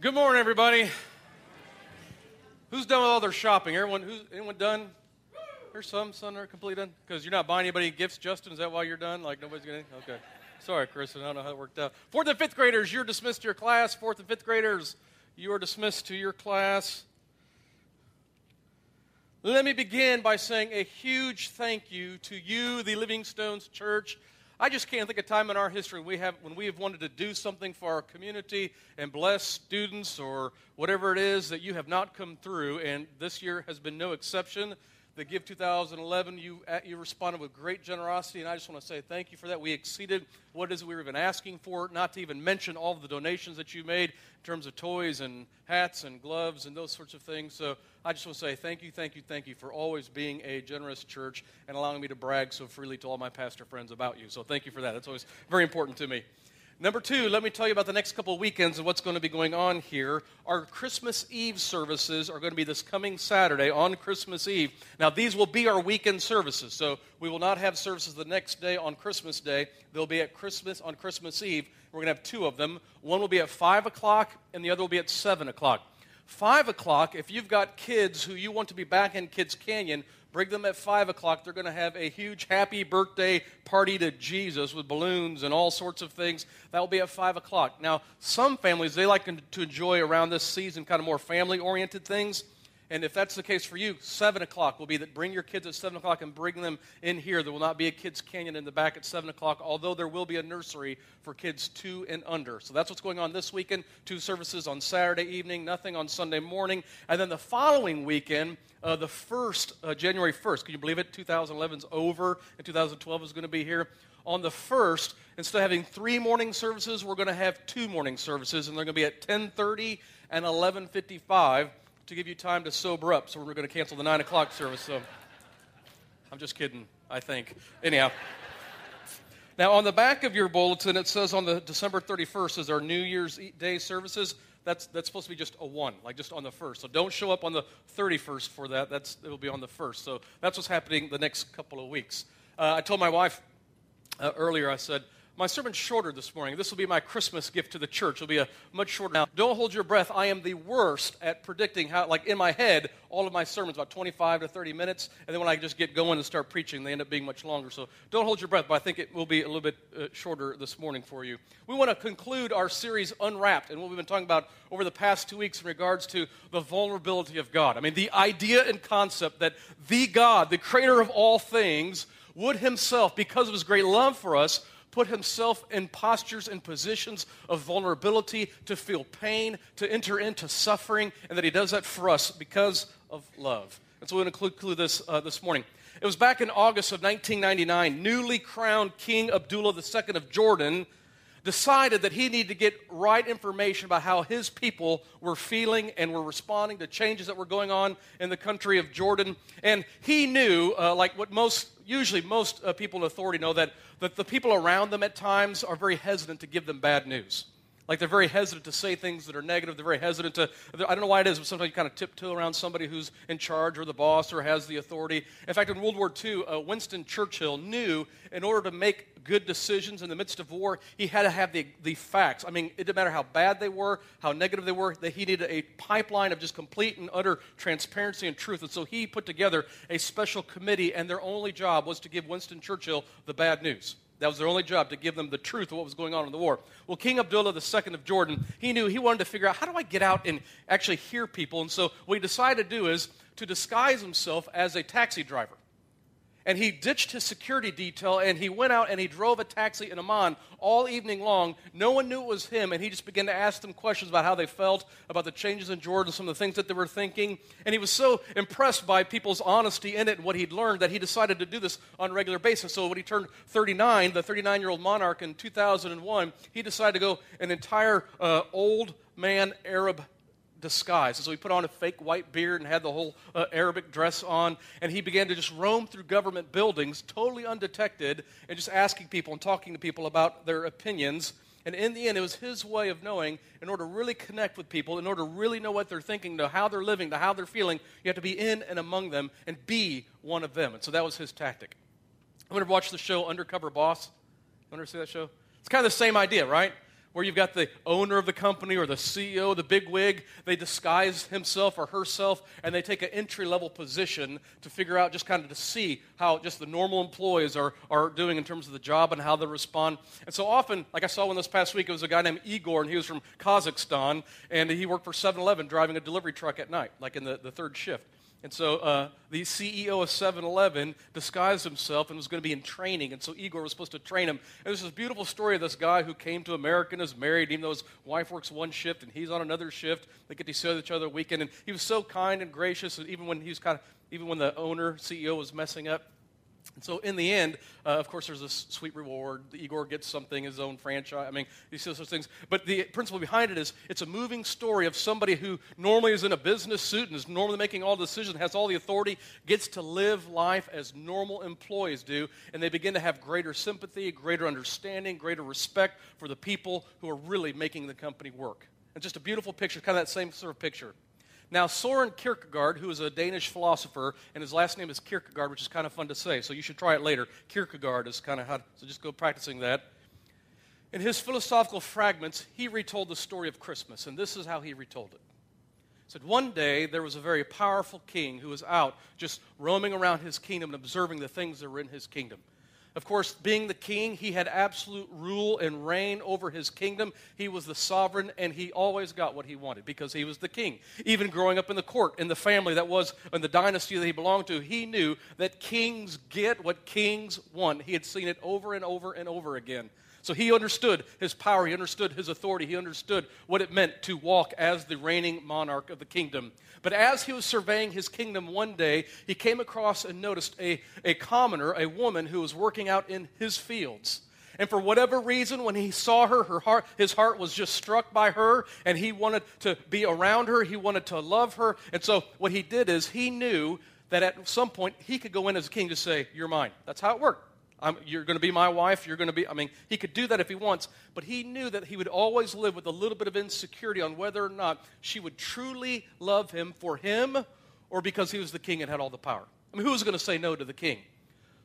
Good morning, everybody. Who's done with all their shopping? Everyone, who's anyone done? There's some, some are completely done. Because you're not buying anybody gifts, Justin. Is that why you're done? Like nobody's getting? Okay. Sorry, Chris. I don't know how it worked out. Fourth and fifth graders, you're dismissed to your class. Fourth and fifth graders, you are dismissed to your class. Let me begin by saying a huge thank you to you, the Living Stones Church. I just can't think of time in our history we have, when we have wanted to do something for our community and bless students or whatever it is that you have not come through, and this year has been no exception the Give 2011, you, uh, you responded with great generosity, and I just want to say thank you for that. We exceeded what it is we were even asking for, not to even mention all of the donations that you made in terms of toys and hats and gloves and those sorts of things. So I just want to say thank you, thank you, thank you for always being a generous church and allowing me to brag so freely to all my pastor friends about you. So thank you for that. That's always very important to me. Number two, let me tell you about the next couple of weekends and what's going to be going on here. Our Christmas Eve services are going to be this coming Saturday on Christmas Eve. Now, these will be our weekend services, so we will not have services the next day on Christmas Day. They'll be at Christmas on Christmas Eve. We're going to have two of them. One will be at 5 o'clock, and the other will be at 7 o'clock. 5 o'clock, if you've got kids who you want to be back in Kids Canyon, Bring them at 5 o'clock. They're going to have a huge happy birthday party to Jesus with balloons and all sorts of things. That will be at 5 o'clock. Now, some families, they like to enjoy around this season kind of more family oriented things. And if that's the case for you, 7 o'clock will be that bring your kids at 7 o'clock and bring them in here. There will not be a kids' canyon in the back at 7 o'clock, although there will be a nursery for kids 2 and under. So that's what's going on this weekend. Two services on Saturday evening, nothing on Sunday morning. And then the following weekend, uh, the first, uh, January 1st, can you believe it? 2011 is over and 2012 is going to be here. On the first, instead of having three morning services, we're going to have two morning services, and they're going to be at 10:30 and 11:55 to give you time to sober up. So we're going to cancel the 9 o'clock service. So I'm just kidding, I think. Anyhow. Now, on the back of your bulletin, it says on the December 31st is our New Year's Day services. That's, that's supposed to be just a one, like just on the first. So don't show up on the 31st for that. That's, it'll be on the first. So that's what's happening the next couple of weeks. Uh, I told my wife uh, earlier, I said, my sermon's shorter this morning. This will be my Christmas gift to the church. It'll be a much shorter. Now, don't hold your breath. I am the worst at predicting how, like in my head, all of my sermons about 25 to 30 minutes, and then when I just get going and start preaching, they end up being much longer. So don't hold your breath, but I think it will be a little bit uh, shorter this morning for you. We want to conclude our series Unwrapped, and what we've been talking about over the past two weeks in regards to the vulnerability of God. I mean, the idea and concept that the God, the creator of all things, would himself, because of his great love for us, put himself in postures and positions of vulnerability to feel pain, to enter into suffering, and that he does that for us because of love. And so we're going to conclude this uh, this morning. It was back in August of 1999, newly crowned King Abdullah II of Jordan decided that he needed to get right information about how his people were feeling and were responding to changes that were going on in the country of Jordan. And he knew, uh, like what most, usually most uh, people in authority know, that, that the people around them at times are very hesitant to give them bad news. Like they're very hesitant to say things that are negative. They're very hesitant to, I don't know why it is, but sometimes you kind of tiptoe around somebody who's in charge or the boss or has the authority. In fact, in World War II, uh, Winston Churchill knew in order to make good decisions in the midst of war, he had to have the, the facts. I mean, it didn't matter how bad they were, how negative they were, that he needed a pipeline of just complete and utter transparency and truth. And so he put together a special committee, and their only job was to give Winston Churchill the bad news. That was their only job, to give them the truth of what was going on in the war. Well, King Abdullah II of Jordan, he knew he wanted to figure out how do I get out and actually hear people. And so what he decided to do is to disguise himself as a taxi driver and he ditched his security detail and he went out and he drove a taxi in Amman all evening long. No one knew it was him, and he just began to ask them questions about how they felt, about the changes in Jordan, some of the things that they were thinking. And he was so impressed by people's honesty in it and what he'd learned that he decided to do this on a regular basis. So when he turned 39, the 39 year old monarch in 2001, he decided to go an entire uh, old man Arab disguise. And so he put on a fake white beard and had the whole uh, Arabic dress on, and he began to just roam through government buildings totally undetected and just asking people and talking to people about their opinions. And in the end, it was his way of knowing in order to really connect with people, in order to really know what they're thinking, to how they're living, to how they're feeling, you have to be in and among them and be one of them. And so that was his tactic. I'm going to watch the show Undercover Boss. You want to see that show? It's kind of the same idea, right? Where you've got the owner of the company or the CEO, the big wig, they disguise himself or herself and they take an entry level position to figure out just kind of to see how just the normal employees are, are doing in terms of the job and how they respond. And so often, like I saw one this past week, it was a guy named Igor and he was from Kazakhstan and he worked for 7 Eleven driving a delivery truck at night, like in the, the third shift. And so uh, the CEO of 7 Eleven disguised himself and was going to be in training. And so Igor was supposed to train him. And there's this beautiful story of this guy who came to America and is married, even though his wife works one shift and he's on another shift. They get to see each other a weekend. And he was so kind and gracious, and even when he was kind of, even when the owner, CEO was messing up, and so in the end, uh, of course, there's a sweet reward. Igor gets something, his own franchise. I mean, these sorts of things. But the principle behind it is it's a moving story of somebody who normally is in a business suit and is normally making all the decisions, has all the authority, gets to live life as normal employees do, and they begin to have greater sympathy, greater understanding, greater respect for the people who are really making the company work. And just a beautiful picture, kind of that same sort of picture. Now, Soren Kierkegaard, who is a Danish philosopher, and his last name is Kierkegaard, which is kind of fun to say, so you should try it later. Kierkegaard is kind of how, so just go practicing that. In his philosophical fragments, he retold the story of Christmas, and this is how he retold it. He said, One day there was a very powerful king who was out just roaming around his kingdom and observing the things that were in his kingdom. Of course, being the king, he had absolute rule and reign over his kingdom. He was the sovereign, and he always got what he wanted because he was the king. Even growing up in the court, in the family that was, in the dynasty that he belonged to, he knew that kings get what kings want. He had seen it over and over and over again. So he understood his power, he understood his authority, he understood what it meant to walk as the reigning monarch of the kingdom. But as he was surveying his kingdom one day, he came across and noticed a, a commoner, a woman who was working out in his fields. And for whatever reason, when he saw her, her heart, his heart was just struck by her, and he wanted to be around her. He wanted to love her. And so what he did is he knew that at some point he could go in as a king to say, You're mine. That's how it worked. I'm, you're going to be my wife. You're going to be, I mean, he could do that if he wants, but he knew that he would always live with a little bit of insecurity on whether or not she would truly love him for him or because he was the king and had all the power. I mean, who was going to say no to the king?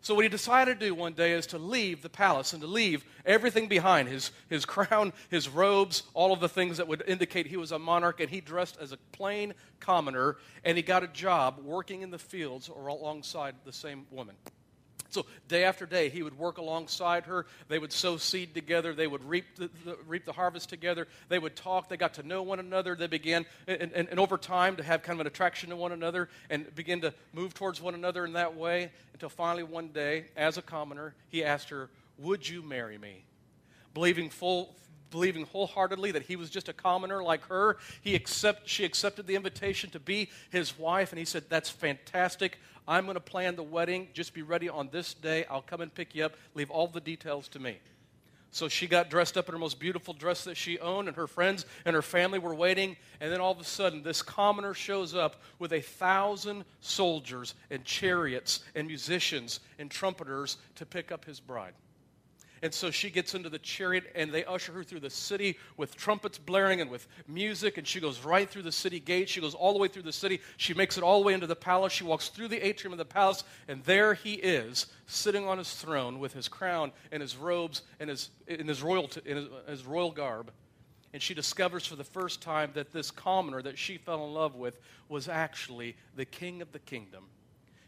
So, what he decided to do one day is to leave the palace and to leave everything behind his, his crown, his robes, all of the things that would indicate he was a monarch. And he dressed as a plain commoner, and he got a job working in the fields or alongside the same woman. So day after day, he would work alongside her. They would sow seed together. They would reap the, the reap the harvest together. They would talk. They got to know one another. They began, and, and, and, over time, to have kind of an attraction to one another and begin to move towards one another in that way until finally one day, as a commoner, he asked her, Would you marry me? Believing full, believing wholeheartedly that he was just a commoner like her. He accept, she accepted the invitation to be his wife, and he said, That's fantastic. I'm going to plan the wedding. Just be ready on this day. I'll come and pick you up. Leave all the details to me. So she got dressed up in her most beautiful dress that she owned, and her friends and her family were waiting. And then all of a sudden, this commoner shows up with a thousand soldiers and chariots and musicians and trumpeters to pick up his bride. And so she gets into the chariot and they usher her through the city with trumpets blaring and with music. And she goes right through the city gate. She goes all the way through the city. She makes it all the way into the palace. She walks through the atrium of the palace. And there he is, sitting on his throne with his crown and his robes and his, in his, royal, in his, his royal garb. And she discovers for the first time that this commoner that she fell in love with was actually the king of the kingdom.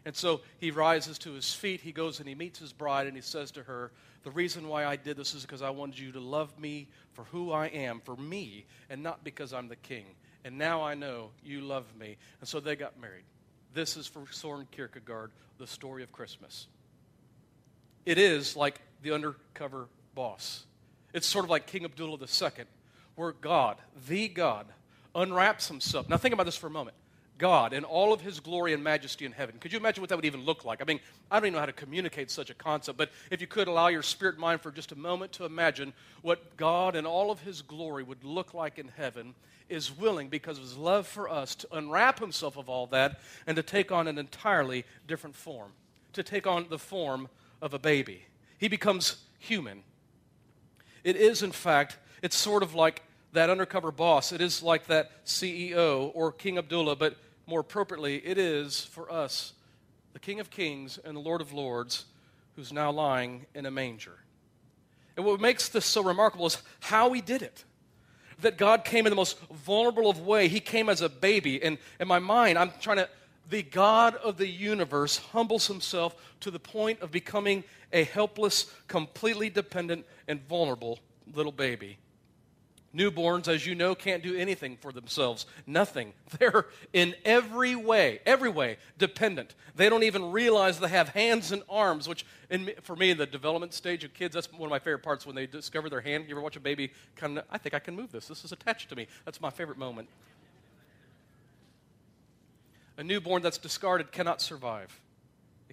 And so he rises to his feet. He goes and he meets his bride and he says to her, the reason why I did this is because I wanted you to love me for who I am, for me, and not because I'm the king. And now I know you love me. And so they got married. This is for Soren Kierkegaard, the story of Christmas. It is like the undercover boss. It's sort of like King Abdullah II, where God, the God, unwraps himself. Now think about this for a moment. God in all of his glory and majesty in heaven. Could you imagine what that would even look like? I mean, I don't even know how to communicate such a concept, but if you could allow your spirit mind for just a moment to imagine what God in all of his glory would look like in heaven, is willing, because of his love for us, to unwrap himself of all that and to take on an entirely different form, to take on the form of a baby. He becomes human. It is, in fact, it's sort of like that undercover boss. It is like that CEO or King Abdullah, but more appropriately, it is for us the King of Kings and the Lord of Lords who's now lying in a manger. And what makes this so remarkable is how he did it. That God came in the most vulnerable of way. He came as a baby. And in my mind, I'm trying to, the God of the universe humbles himself to the point of becoming a helpless, completely dependent, and vulnerable little baby. Newborns, as you know, can't do anything for themselves. Nothing. They're in every way, every way, dependent. They don't even realize they have hands and arms, which, in, for me, in the development stage of kids, that's one of my favorite parts when they discover their hand. You ever watch a baby kind of, I think I can move this. This is attached to me. That's my favorite moment. A newborn that's discarded cannot survive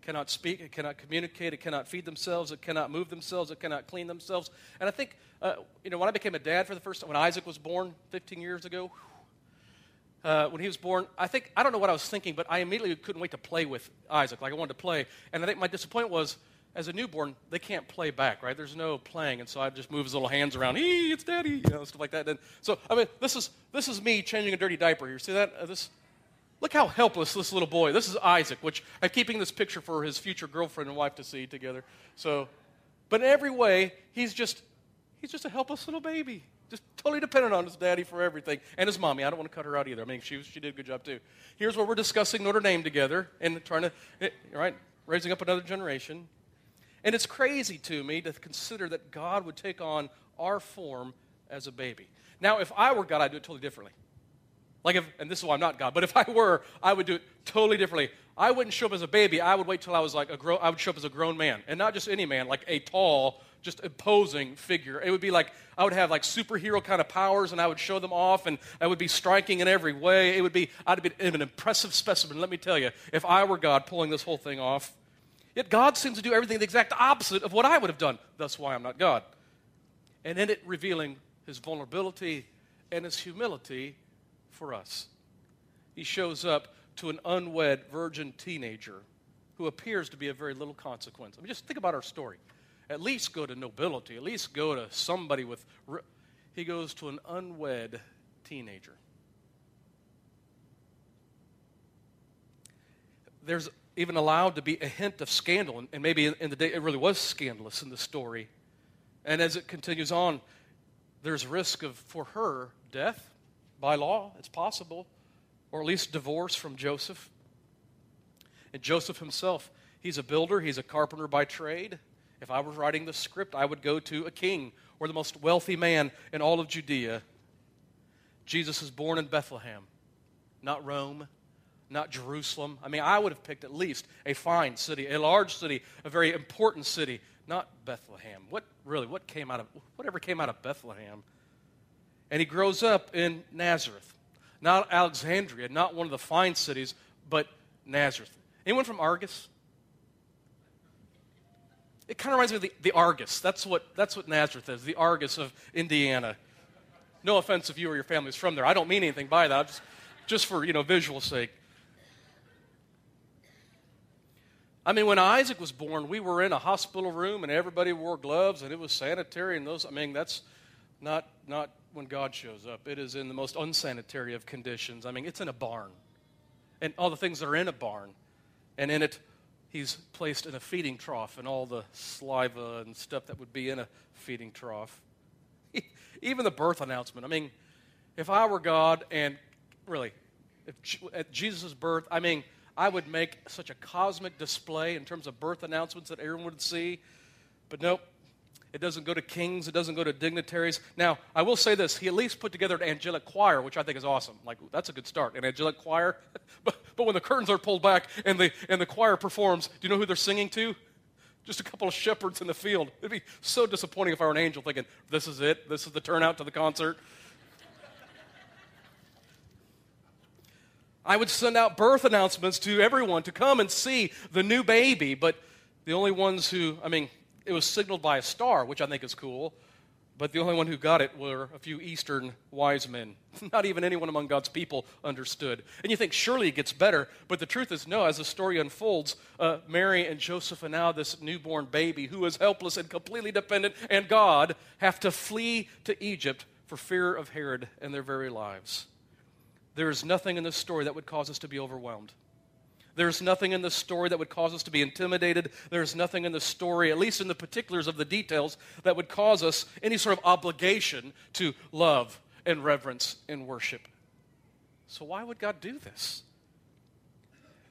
cannot speak, it cannot communicate, it cannot feed themselves, it cannot move themselves, it cannot clean themselves. And I think, uh, you know, when I became a dad for the first time, when Isaac was born 15 years ago, uh, when he was born, I think, I don't know what I was thinking, but I immediately couldn't wait to play with Isaac. Like I wanted to play. And I think my disappointment was, as a newborn, they can't play back, right? There's no playing, and so I just move his little hands around. Hey, it's daddy, you know, stuff like that. And so, I mean, this is this is me changing a dirty diaper here. See that? Uh, this Look how helpless this little boy. This is Isaac, which I'm keeping this picture for his future girlfriend and wife to see together. So, but in every way, he's just he's just a helpless little baby, just totally dependent on his daddy for everything and his mommy. I don't want to cut her out either. I mean, she she did a good job too. Here's where we're discussing Notre Dame together and trying to eh, right raising up another generation. And it's crazy to me to consider that God would take on our form as a baby. Now, if I were God, I'd do it totally differently. Like if, and this is why I'm not God, but if I were, I would do it totally differently. I wouldn't show up as a baby. I would wait till I was like a grown, I would show up as a grown man. And not just any man, like a tall, just imposing figure. It would be like, I would have like superhero kind of powers and I would show them off and I would be striking in every way. It would be, I'd be an impressive specimen, let me tell you, if I were God pulling this whole thing off. Yet God seems to do everything the exact opposite of what I would have done. That's why I'm not God. And in it revealing his vulnerability and his humility for us. He shows up to an unwed virgin teenager who appears to be of very little consequence. I mean, just think about our story. At least go to nobility, at least go to somebody with. He goes to an unwed teenager. There's even allowed to be a hint of scandal, and maybe in the day it really was scandalous in the story. And as it continues on, there's risk of, for her, death by law, it's possible, or at least divorce from Joseph. And Joseph himself, he's a builder, he's a carpenter by trade. If I was writing the script, I would go to a king or the most wealthy man in all of Judea. Jesus is born in Bethlehem, not Rome, not Jerusalem. I mean, I would have picked at least a fine city, a large city, a very important city, not Bethlehem. What really, what came out of, whatever came out of Bethlehem? And he grows up in Nazareth. Not Alexandria, not one of the fine cities, but Nazareth. Anyone from Argos? It kind of reminds me of the, the Argos. That's what, that's what Nazareth is, the Argos of Indiana. No offense if you or your family from there. I don't mean anything by that, just, just for, you know, visual sake. I mean, when Isaac was born, we were in a hospital room and everybody wore gloves and it was sanitary and those, I mean, that's not, not when God shows up. It is in the most unsanitary of conditions. I mean, it's in a barn. And all the things that are in a barn. And in it, he's placed in a feeding trough and all the saliva and stuff that would be in a feeding trough. Even the birth announcement. I mean, if I were God and really, if, at Jesus' birth, I mean, I would make such a cosmic display in terms of birth announcements that everyone would see. But nope, it doesn't go to kings. It doesn't go to dignitaries. Now, I will say this. He at least put together an angelic choir, which I think is awesome. Like, that's a good start. An angelic choir. but, but when the curtains are pulled back and the, and the choir performs, do you know who they're singing to? Just a couple of shepherds in the field. It'd be so disappointing if I were an angel thinking, this is it. This is the turnout to the concert. I would send out birth announcements to everyone to come and see the new baby, but the only ones who, I mean, it was signaled by a star, which I think is cool. But the only one who got it were a few Eastern wise men. Not even anyone among God's people understood. And you think, surely it gets better. But the truth is, no. As the story unfolds, uh, Mary and Joseph and now this newborn baby who is helpless and completely dependent, and God have to flee to Egypt for fear of Herod and their very lives. There is nothing in this story that would cause us to be overwhelmed. There's nothing in the story that would cause us to be intimidated. There's nothing in the story, at least in the particulars of the details, that would cause us any sort of obligation to love and reverence and worship. So, why would God do this?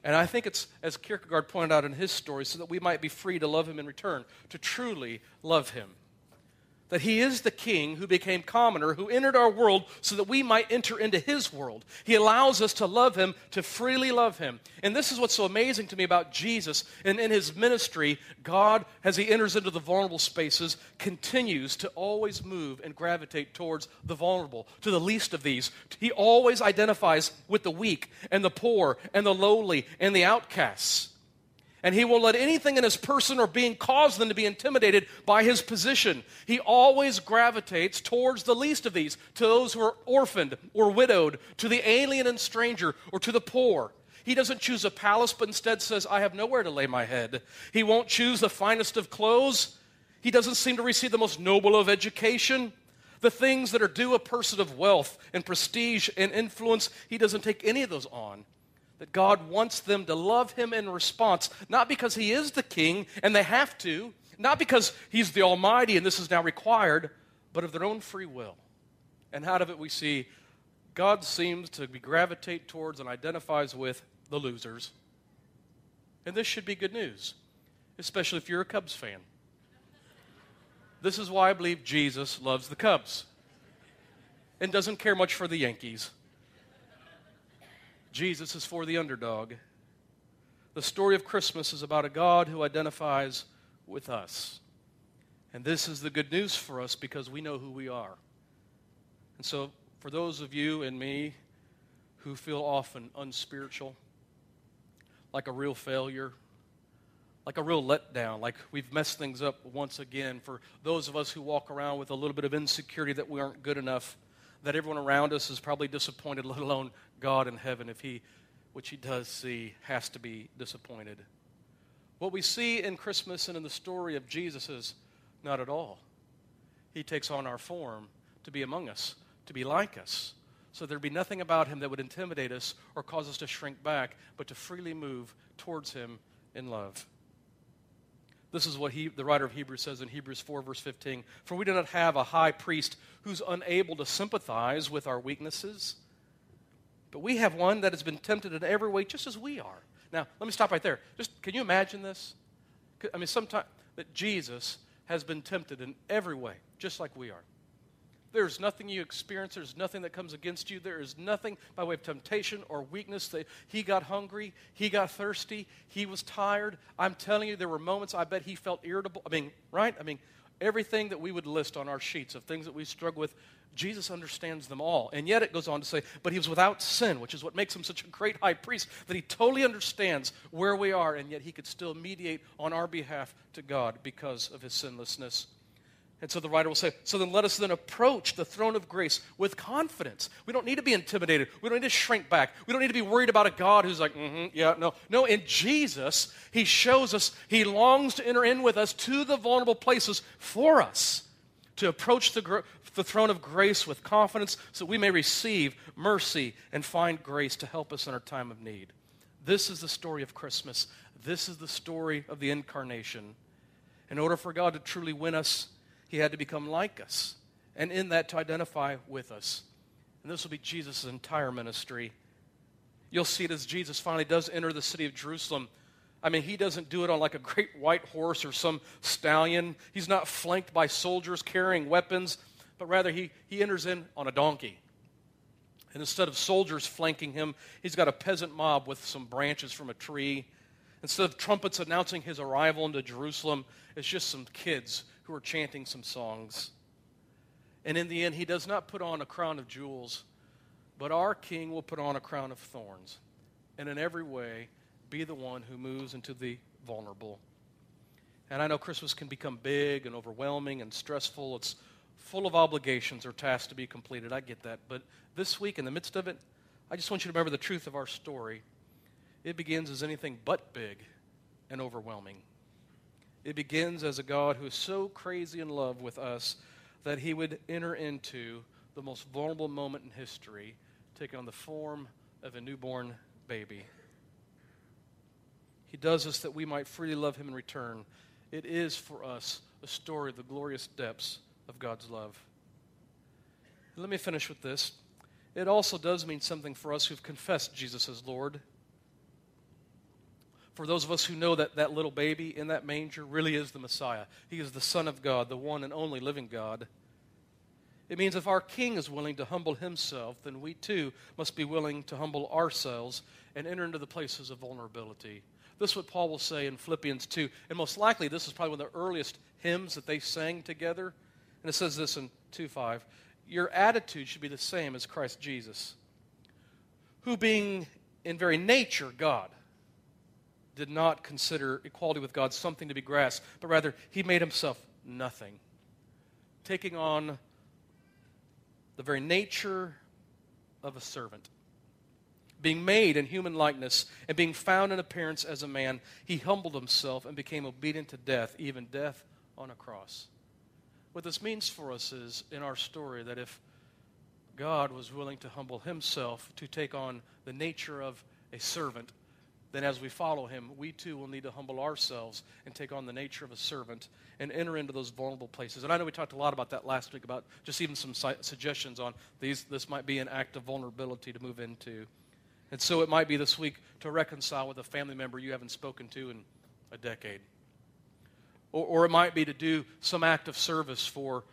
And I think it's, as Kierkegaard pointed out in his story, so that we might be free to love him in return, to truly love him that he is the king who became commoner, who entered our world so that we might enter into his world. He allows us to love him, to freely love him. And this is what's so amazing to me about Jesus. And in his ministry, God, as he enters into the vulnerable spaces, continues to always move and gravitate towards the vulnerable, to the least of these. He always identifies with the weak and the poor and the lowly and the outcasts and he won't let anything in his person or being cause them to be intimidated by his position. He always gravitates towards the least of these, to those who are orphaned or widowed, to the alien and stranger, or to the poor. He doesn't choose a palace, but instead says, I have nowhere to lay my head. He won't choose the finest of clothes. He doesn't seem to receive the most noble of education. The things that are due a person of wealth and prestige and influence, he doesn't take any of those on that God wants them to love him in response, not because he is the king and they have to, not because he's the Almighty and this is now required, but of their own free will. And out of it, we see God seems to gravitate towards and identifies with the losers. And this should be good news, especially if you're a Cubs fan. This is why I believe Jesus loves the Cubs and doesn't care much for the Yankees. Jesus is for the underdog. The story of Christmas is about a God who identifies with us. And this is the good news for us because we know who we are. And so, for those of you and me who feel often unspiritual, like a real failure, like a real letdown, like we've messed things up once again, for those of us who walk around with a little bit of insecurity that we aren't good enough, that everyone around us is probably disappointed, let alone God in heaven, if he, which he does see, has to be disappointed. What we see in Christmas and in the story of Jesus is not at all. He takes on our form to be among us, to be like us. So there'd be nothing about him that would intimidate us or cause us to shrink back, but to freely move towards him in love. This is what he, the writer of Hebrews says in Hebrews 4, verse 15 For we do not have a high priest who's unable to sympathize with our weaknesses, but we have one that has been tempted in every way just as we are. Now, let me stop right there. Just can you imagine this? I mean, sometimes that Jesus has been tempted in every way, just like we are. There's nothing you experience. There's nothing that comes against you. There is nothing by way of temptation or weakness that he got hungry, he got thirsty, he was tired. I'm telling you, there were moments I bet he felt irritable. I mean, right? I mean, everything that we would list on our sheets of things that we struggle with, Jesus understands them all. And yet it goes on to say, but he was without sin, which is what makes him such a great high priest, that he totally understands where we are, and yet he could still mediate on our behalf to God because of his sinlessness. And so the writer will say, So then let us then approach the throne of grace with confidence. We don't need to be intimidated. We don't need to shrink back. We don't need to be worried about a God who's like, mm-hmm, yeah, no. No, in Jesus, He shows us, He longs to enter in with us to the vulnerable places for us, to approach the, the throne of grace with confidence so we may receive mercy and find grace to help us in our time of need. This is the story of Christmas. This is the story of the incarnation. In order for God to truly win us, he had to become like us, and in that to identify with us. And this will be Jesus' entire ministry. You'll see it as Jesus finally does enter the city of Jerusalem. I mean, he doesn't do it on like a great white horse or some stallion. He's not flanked by soldiers carrying weapons, but rather he, he enters in on a donkey. And instead of soldiers flanking him, he's got a peasant mob with some branches from a tree. Instead of trumpets announcing his arrival into Jerusalem, it's just some kids who are chanting some songs. And in the end, he does not put on a crown of jewels, but our king will put on a crown of thorns. And in every way, be the one who moves into the vulnerable. And I know Christmas can become big and overwhelming and stressful. It's full of obligations or tasks to be completed. I get that. But this week, in the midst of it, I just want you to remember the truth of our story. It begins as anything but big and overwhelming. It begins as a God who is so crazy in love with us that he would enter into the most vulnerable moment in history, taking on the form of a newborn baby. He does this that we might freely love him in return. It is for us a story of the glorious depths of God's love. Let me finish with this. It also does mean something for us who've confessed Jesus as Lord. For those of us who know that that little baby in that manger really is the Messiah, he is the Son of God, the one and only living God. It means if our King is willing to humble himself, then we too must be willing to humble ourselves and enter into the places of vulnerability. This is what Paul will say in Philippians 2. And most likely, this is probably one of the earliest hymns that they sang together. And it says this in 2 5 Your attitude should be the same as Christ Jesus, who being in very nature God, did not consider equality with God something to be grasped, but rather he made himself nothing, taking on the very nature of a servant. Being made in human likeness and being found in appearance as a man, he humbled himself and became obedient to death, even death on a cross. What this means for us is in our story that if God was willing to humble himself to take on the nature of a servant, then as we follow him, we too will need to humble ourselves and take on the nature of a servant and enter into those vulnerable places. And I know we talked a lot about that last week, about just even some suggestions on these. This might be an act of vulnerability to move into. And so it might be this week to reconcile with a family member you haven't spoken to in a decade. Or, or it might be to do some act of service for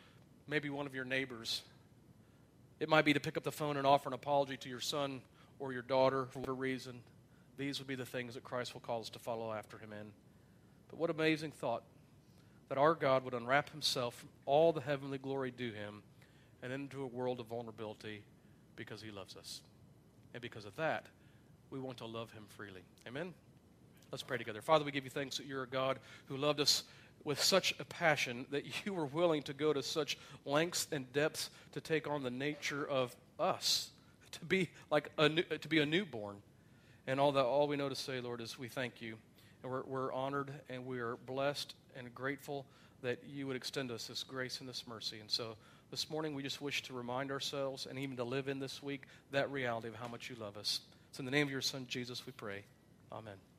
maybe one of your neighbors. It might be to pick up the phone and offer an apology to your son or your daughter for whatever reason. These would be the things that Christ will call us to follow after him in. But what amazing thought that our God would unwrap himself from all the heavenly glory due him and into a world of vulnerability because he loves us. And because of that, we want to love him freely. Amen? Let's pray together. Father, we give you thanks that you're a God who loved us with such a passion that you were willing to go to such lengths and depths to take on the nature of us, to be like a new, to be a newborn. And all that all we know to say, Lord, is we thank you. And we're, we're honored and we are blessed and grateful that you would extend us this grace and this mercy. And so this morning we just wish to remind ourselves and even to live in this week that reality of how much you love us. It's in the name of your son Jesus we pray. Amen.